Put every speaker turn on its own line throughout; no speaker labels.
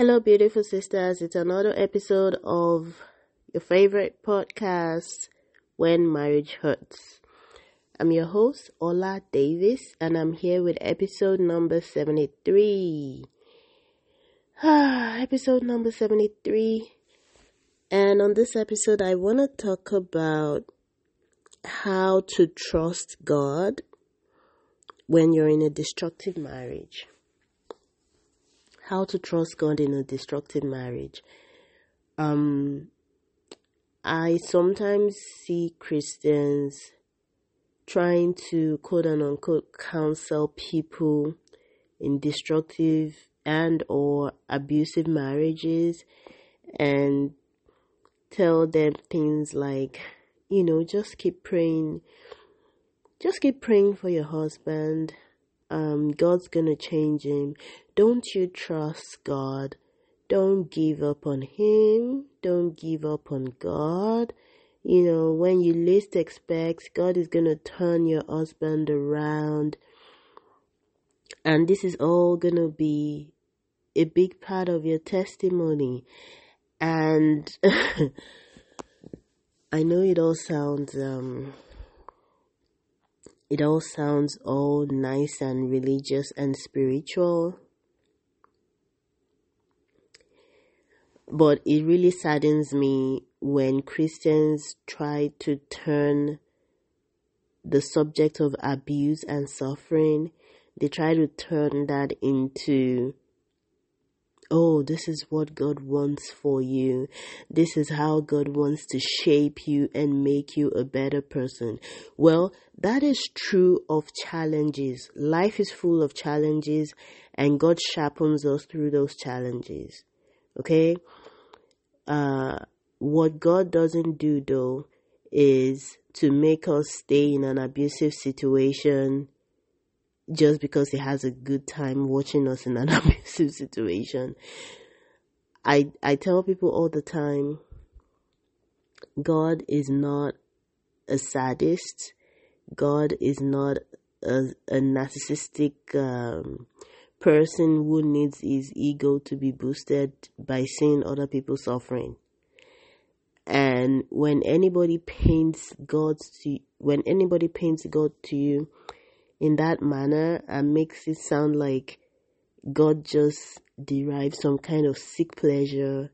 Hello, beautiful sisters. It's another episode of your favorite podcast, When Marriage Hurts. I'm your host, Ola Davis, and I'm here with episode number 73. Ah, episode number 73. And on this episode, I want to talk about how to trust God when you're in a destructive marriage how to trust God in a destructive marriage. Um, I sometimes see Christians trying to quote and unquote counsel people in destructive and or abusive marriages and tell them things like, you know, just keep praying, just keep praying for your husband. Um, God's gonna change him. Don't you trust God? Don't give up on Him. Don't give up on God. You know, when you least expect, God is to turn your husband around. And this is all to be a big part of your testimony. And I know it all sounds, um, it all sounds all nice and religious and spiritual. But it really saddens me when Christians try to turn the subject of abuse and suffering, they try to turn that into, oh, this is what God wants for you. This is how God wants to shape you and make you a better person. Well, that is true of challenges. Life is full of challenges and God sharpens us through those challenges. Okay? Uh, what God doesn't do though is to make us stay in an abusive situation just because he has a good time watching us in an abusive situation. I I tell people all the time God is not a sadist. God is not a, a narcissistic um, person who needs his ego to be boosted by seeing other people suffering. And when anybody paints God to when anybody paints God to you in that manner and makes it sound like God just derives some kind of sick pleasure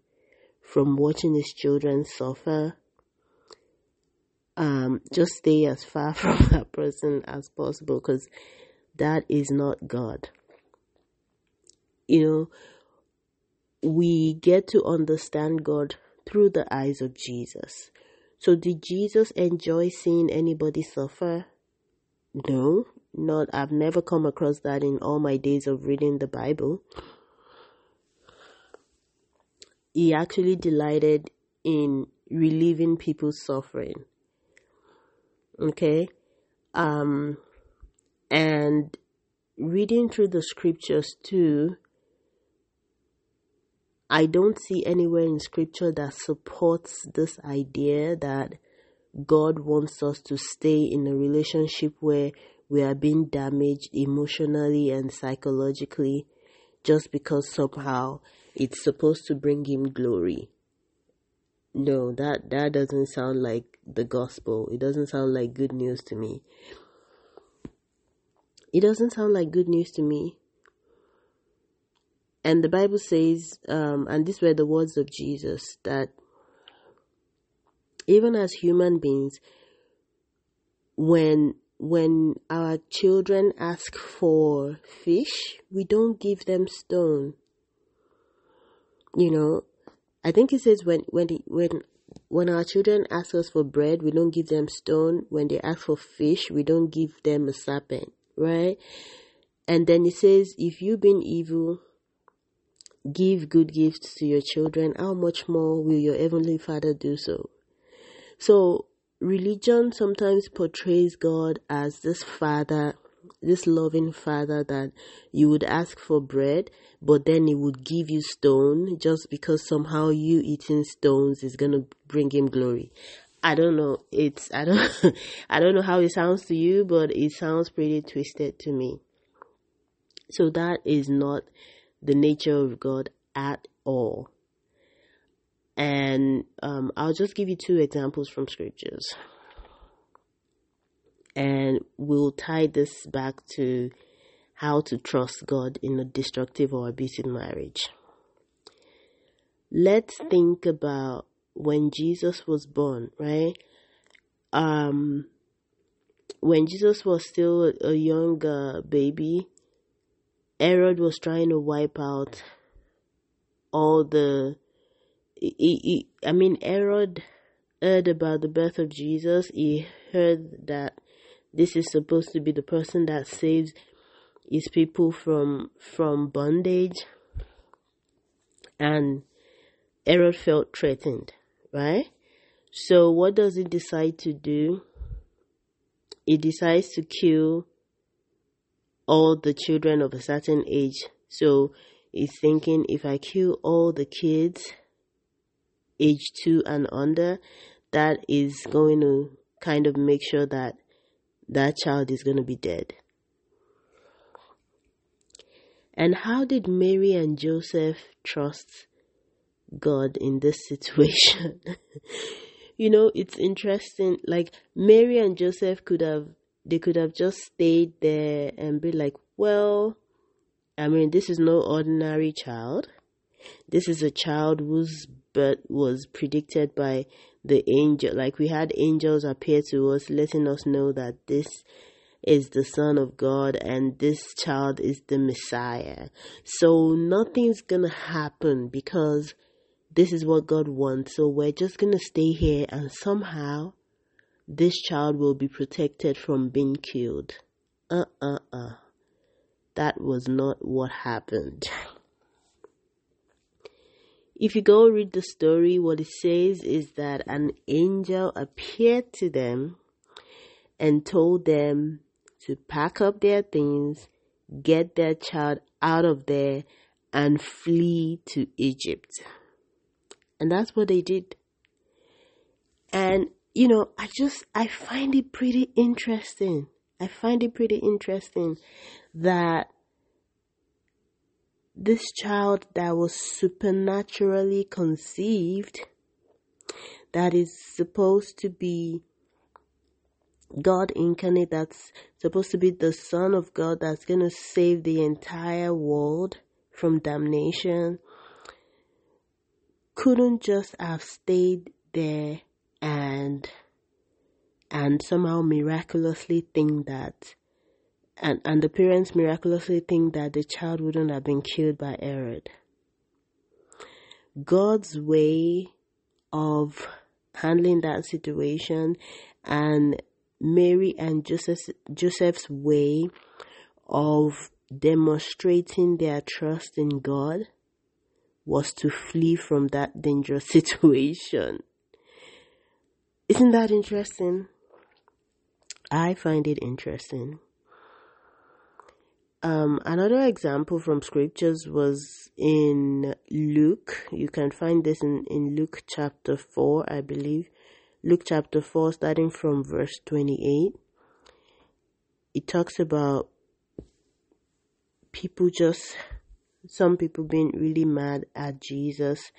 from watching his children suffer, um, just stay as far from that person as possible because that is not God you know, we get to understand God through the eyes of Jesus. So, did Jesus enjoy seeing anybody suffer? No, not. I've never come across that in all my days of reading the Bible. He actually delighted in relieving people's suffering. Okay? Um, and reading through the scriptures too, I don't see anywhere in scripture that supports this idea that God wants us to stay in a relationship where we are being damaged emotionally and psychologically just because somehow it's supposed to bring him glory. No, that that doesn't sound like the gospel. It doesn't sound like good news to me. It doesn't sound like good news to me. And the Bible says, um, and these were the words of Jesus, that even as human beings, when when our children ask for fish, we don't give them stone. You know, I think it says when when the, when when our children ask us for bread, we don't give them stone. When they ask for fish, we don't give them a serpent, right? And then it says, if you've been evil, give good gifts to your children, how much more will your Heavenly Father do so? So, religion sometimes portrays God as this Father, this loving Father that you would ask for bread, but then He would give you stone just because somehow you eating stones is gonna bring Him glory. I don't know. It's I don't I don't know how it sounds to you, but it sounds pretty twisted to me. So that is not the nature of God at all. And um, I'll just give you two examples from scriptures. And we'll tie this back to how to trust God in a destructive or abusive marriage. Let's think about when Jesus was born, right? Um, when Jesus was still a young uh, baby, Herod was trying to wipe out all the. He, he, I mean, Herod heard about the birth of Jesus. He heard that this is supposed to be the person that saves his people from from bondage, and Herod felt threatened, right? So, what does he decide to do? He decides to kill all the children of a certain age. So, he's thinking if I kill all the kids age two and under, that is going to kind of make sure that that child is going to be dead. And how did Mary and Joseph trust God in this situation? you know, it's interesting. Like Mary and Joseph could have, they could have just stayed there and be like, well, I mean, this is no ordinary child. This is a child whose birth was predicted by the angel. Like we had angels appear to us, letting us know that this is the Son of God and this child is the Messiah. So nothing's gonna happen because this is what God wants. So we're just gonna stay here and somehow this child will be protected from being killed. Uh uh uh. That was not what happened. If you go read the story, what it says is that an angel appeared to them and told them to pack up their things, get their child out of there, and flee to Egypt. And that's what they did. And, you know, I just, I find it pretty interesting. I find it pretty interesting that this child that was supernaturally conceived, that is supposed to be God incarnate, that's supposed to be the Son of God that's going to save the entire world from damnation, couldn't just have stayed there and and somehow miraculously think that and, and the parents miraculously think that the child wouldn't have been killed by Herod. God's way of handling that situation and Mary and Joseph, Joseph's way of demonstrating their trust in God was to flee from that dangerous situation. Isn't that interesting? I find it interesting. Um, another example from scriptures was in Luke. You can find this in, in Luke chapter 4, I believe. Luke chapter 4, starting from verse 28. It talks about people just, some people being really mad at Jesus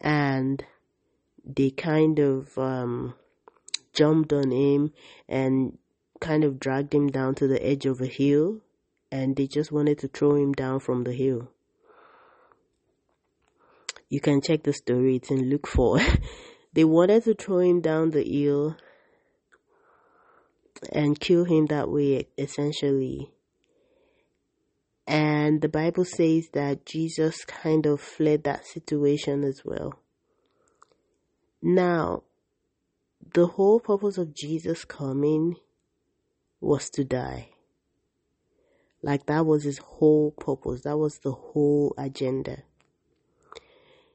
and they kind of um, jumped on him and kind of dragged him down to the edge of a hill and they just wanted to throw him down from the hill. You can check the story, it's in Luke 4. they wanted to throw him down the hill and kill him that way, essentially. And the Bible says that Jesus kind of fled that situation as well. Now, the whole purpose of Jesus coming was to die. Like that was his whole purpose. That was the whole agenda.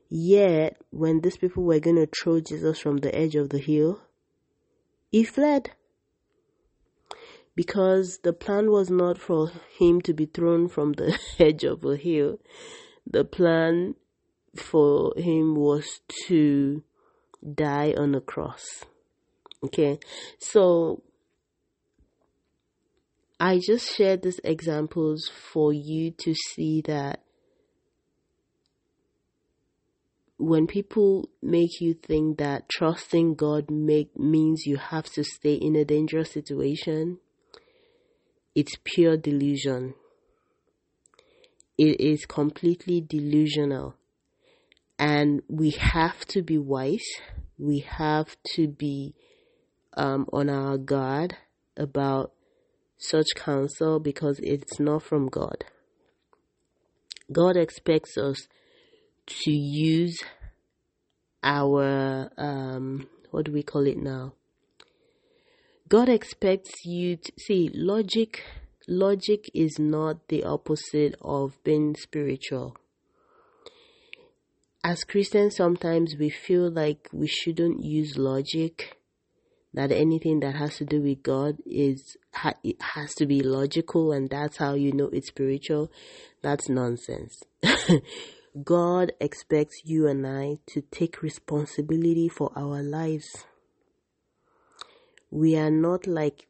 Yet, when these people were going to throw Jesus from the edge of the hill, he fled. Because the plan was not for him to be thrown from the edge of a hill. The plan for him was to die on a cross. Okay. So I just shared these examples for you to see that when people make you think that trusting God make means you have to stay in a dangerous situation, it's pure delusion. It is completely delusional. And we have to be wise. We have to be um, on our guard about such counsel because it's not from God. God expects us to use our um what do we call it now? God expects you to see logic logic is not the opposite of being spiritual. As Christians sometimes we feel like we shouldn't use logic that anything that has to do with God is it has to be logical and that's how you know it's spiritual. That's nonsense. God expects you and I to take responsibility for our lives. We are not like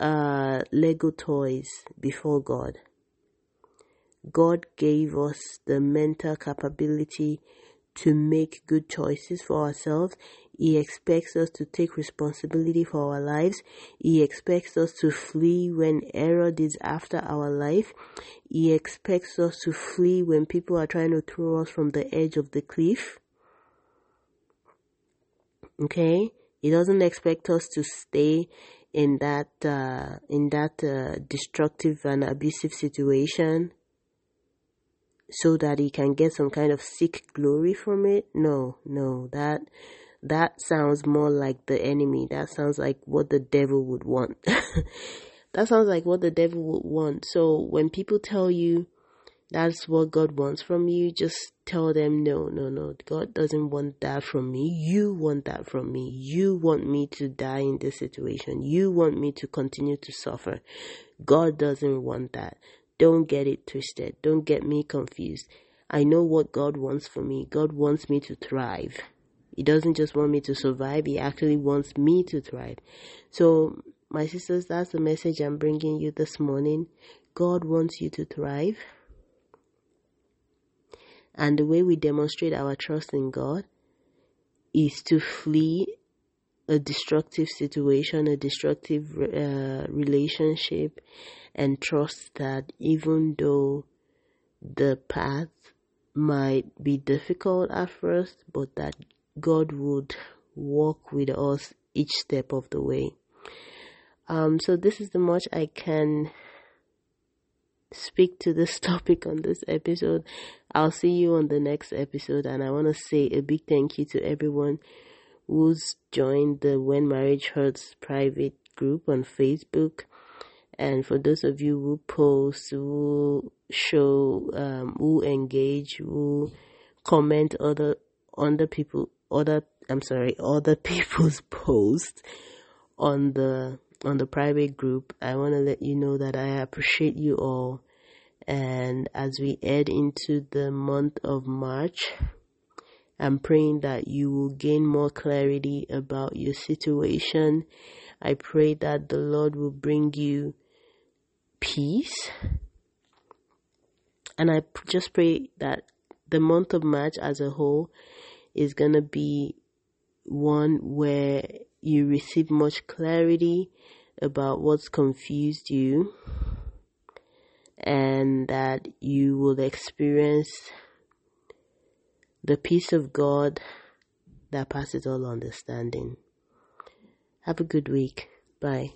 uh, Lego toys before God. God gave us the mental capability to make good choices for ourselves. He expects us to take responsibility for our lives. He expects us to flee when Herod is after our life. He expects us to flee when people are trying to throw us from the edge of the cliff. Okay? He doesn't expect us to stay in that uh, in that uh, destructive and abusive situation so that he can get some kind of sick glory from it. No, no, that that sounds more like the enemy. That sounds like what the devil would want. that sounds like what the devil would want. So when people tell you that's what God wants from you, just tell them no, no, no. God doesn't want that from me. You want that from me. You want me to die in this situation. You want me to continue to suffer. God doesn't want that. Don't get it twisted. Don't get me confused. I know what God wants for me. God wants me to thrive. He doesn't just want me to survive, He actually wants me to thrive. So, my sisters, that's the message I'm bringing you this morning. God wants you to thrive. And the way we demonstrate our trust in God is to flee a destructive situation, a destructive uh, relationship, and trust that even though the path might be difficult at first, but that God would walk with us each step of the way. Um, so this is the much I can speak to this topic on this episode. I'll see you on the next episode, and I want to say a big thank you to everyone who's joined the When Marriage Hurts private group on Facebook. And for those of you who post, who show, um, who engage, who comment other on the people, other I'm sorry, other people's posts on the on the private group, I want to let you know that I appreciate you all. And as we head into the month of March, I'm praying that you will gain more clarity about your situation. I pray that the Lord will bring you peace. And I just pray that the month of March as a whole is going to be one where you receive much clarity about what's confused you and that you will experience the peace of God that passes all understanding. Have a good week. Bye.